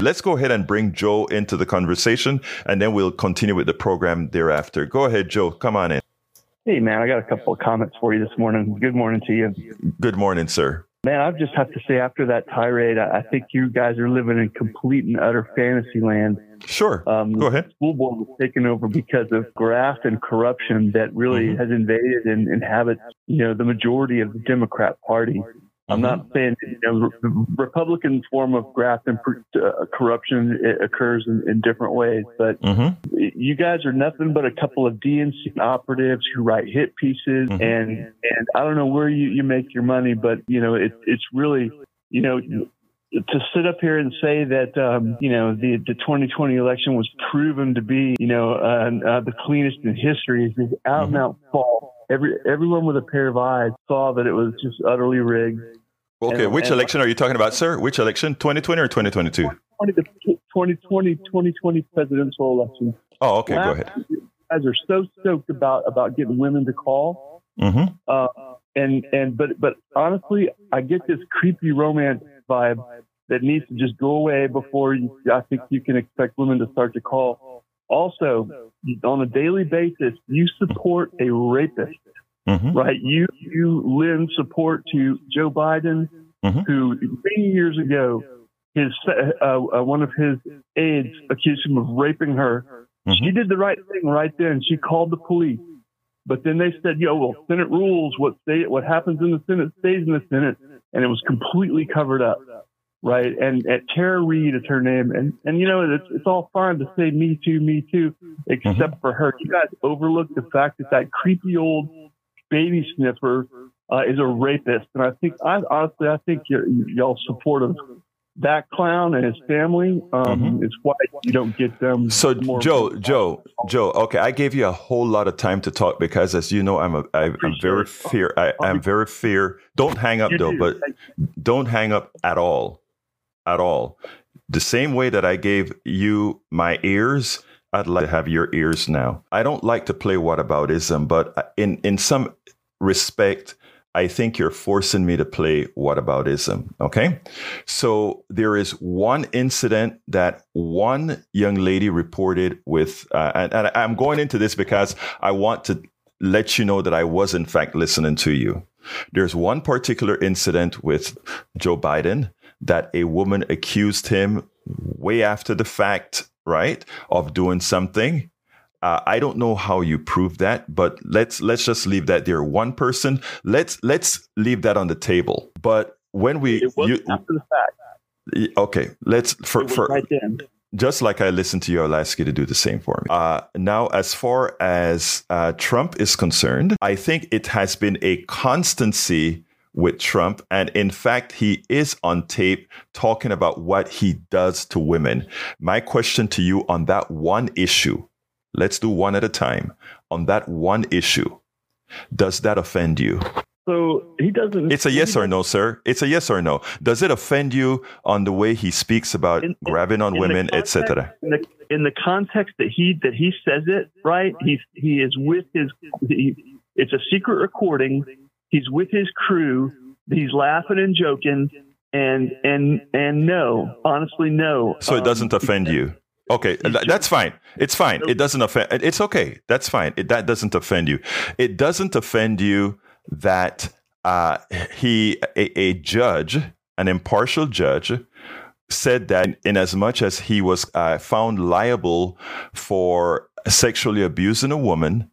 Let's go ahead and bring Joe into the conversation and then we'll continue with the program thereafter. Go ahead, Joe. Come on in. Hey, man, I got a couple of comments for you this morning. Good morning to you. Good morning, sir. Man, I just have to say, after that tirade, I think you guys are living in complete and utter fantasy land. Sure. Um, Go ahead. school board was taken over because of graft and corruption that really mm-hmm. has invaded and inhabits, you know, the majority of the Democrat Party. I'm not mm-hmm. saying you know, the Republican form of graft and uh, corruption occurs in, in, different ways, but mm-hmm. you guys are nothing but a couple of DNC operatives who write hit pieces, mm-hmm. and and I don't know where you, you make your money, but you know it, it's really you know to sit up here and say that um, you know the the 2020 election was proven to be you know uh, uh, the cleanest in history is out and out false. Every everyone with a pair of eyes saw that it was just utterly rigged. Okay, and, which and election are you talking about, sir? Which election? 2020 or 2022? 2020, 2020 presidential election. Oh, okay, Last, go ahead. Guys are so stoked about about getting women to call. Mm-hmm. Uh, and and but but honestly, I get this creepy romance vibe that needs to just go away before you, I think you can expect women to start to call. Also, on a daily basis, you support a rapist mm-hmm. right? You you lend support to Joe Biden, mm-hmm. who many years ago, his uh, uh, one of his aides accused him of raping her. Mm-hmm. She did the right thing right then. She called the police, but then they said, "Yo, well, Senate rules. What stay what happens in the Senate stays in the Senate," and it was completely covered up right? And at Tara Reade is her name, and and you know it's it's all fine to say me too, me too, except mm-hmm. for her. You guys overlooked the fact that that creepy old baby sniffer uh, is a rapist, and I think I honestly I think y'all support supportive that clown and his family um, mm-hmm. is why you don't get them. So Joe, Joe, Joe. Okay, I gave you a whole lot of time to talk because, as you know, I'm a I, I'm very fear. I, am very fear. Don't hang up though, but don't hang up at all, at all. The same way that I gave you my ears. I'd like to have your ears now. I don't like to play whataboutism, but in in some respect, I think you're forcing me to play whataboutism. Okay. So there is one incident that one young lady reported with, uh, and, and I'm going into this because I want to let you know that I was in fact listening to you. There's one particular incident with Joe Biden that a woman accused him way after the fact, right, of doing something uh, I don't know how you prove that, but let's let's just leave that there. One person. Let's let's leave that on the table. But when we it was you, after the fact. Okay, let's for for right then. Just like I listened to you, I'll ask you to do the same for me. Uh, now, as far as uh, Trump is concerned, I think it has been a constancy with Trump. And in fact, he is on tape talking about what he does to women. My question to you on that one issue Let's do one at a time. On that one issue, does that offend you? So he doesn't. It's a yes or no, sir. It's a yes or no. Does it offend you on the way he speaks about in, grabbing on women, etc.? In, in the context that he that he says it, right? He's he is with his. He, it's a secret recording. He's with his crew. He's laughing and joking, and and and no, honestly, no. So it doesn't um, offend you. Okay, that's fine. It's fine. It doesn't offend. It's okay. That's fine. It, that doesn't offend you. It doesn't offend you that uh, he, a, a, judge, an impartial judge, said that in as much as he was uh, found liable for sexually abusing a woman,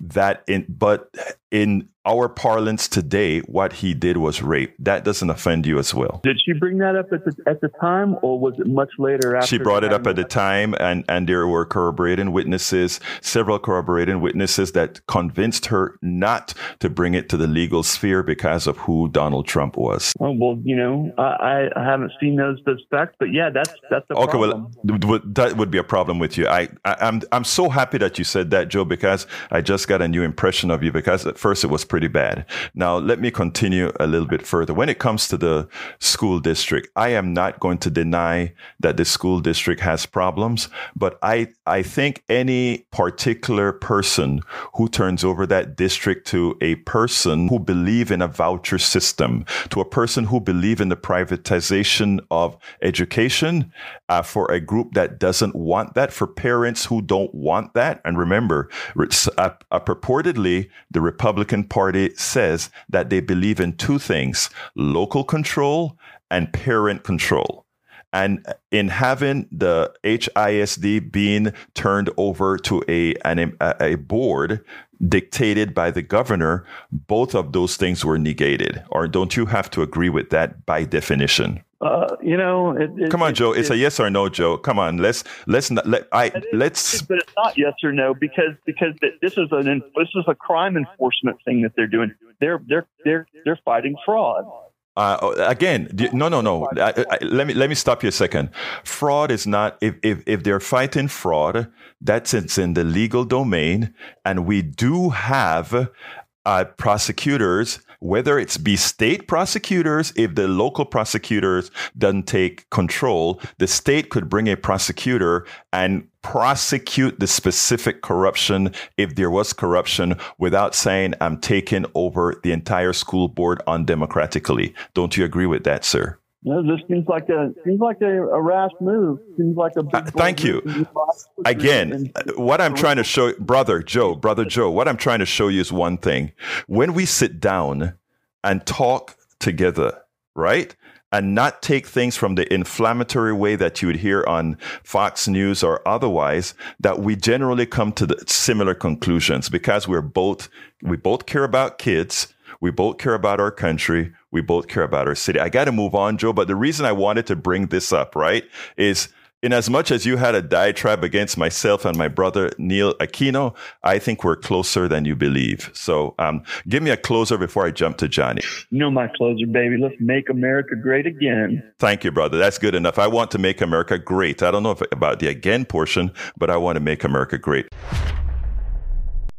that in but in our parlance today, what he did was rape. That doesn't offend you as well. Did she bring that up at the, at the time, or was it much later? After she brought it up at the time, and, and there were corroborating witnesses, several corroborating witnesses that convinced her not to bring it to the legal sphere because of who Donald Trump was. Oh, well, you know, I, I haven't seen those those facts, but yeah, that's that's the problem. okay. Problem. Well, that would be a problem with you. I, I I'm I'm so happy that you said that, Joe, because I just got a new impression of you. Because first it was pretty bad. Now, let me continue a little bit further. When it comes to the school district, I am not going to deny that the school district has problems, but I, I think any particular person who turns over that district to a person who believe in a voucher system, to a person who believe in the privatization of education, uh, for a group that doesn't want that, for parents who don't want that. And remember, uh, uh, purportedly, the Republican Party says that they believe in two things local control and parent control. And in having the HISD being turned over to a, an, a board dictated by the governor, both of those things were negated. Or don't you have to agree with that by definition? Uh, you know, it, it, come on, it, Joe. It's a yes or no, Joe. Come on, let's let's not let I let's. But it's not yes or no because because this is an this is a crime enforcement thing that they're doing. They're they're they're they're fighting fraud. Uh, oh, again, no, no, no. I, I, let me let me stop you a second. Fraud is not if if if they're fighting fraud, that's it's in the legal domain, and we do have uh, prosecutors whether it's be state prosecutors, if the local prosecutors doesn't take control, the state could bring a prosecutor and prosecute the specific corruption if there was corruption without saying I'm taking over the entire school board undemocratically. Don't you agree with that, sir? No, this seems like a seems like a, a rash move. Seems like a uh, thank you. Again, what I'm trying to show, brother Joe, brother Joe, what I'm trying to show you is one thing. When we sit down and talk together, right? And not take things from the inflammatory way that you would hear on Fox News or otherwise, that we generally come to the similar conclusions because we're both, we both care about kids we both care about our country. We both care about our city. I got to move on, Joe. But the reason I wanted to bring this up, right, is in as much as you had a diatribe against myself and my brother Neil Aquino, I think we're closer than you believe. So um, give me a closer before I jump to Johnny. You know my closer, baby. Let's make America great again. Thank you, brother. That's good enough. I want to make America great. I don't know if, about the again portion, but I want to make America great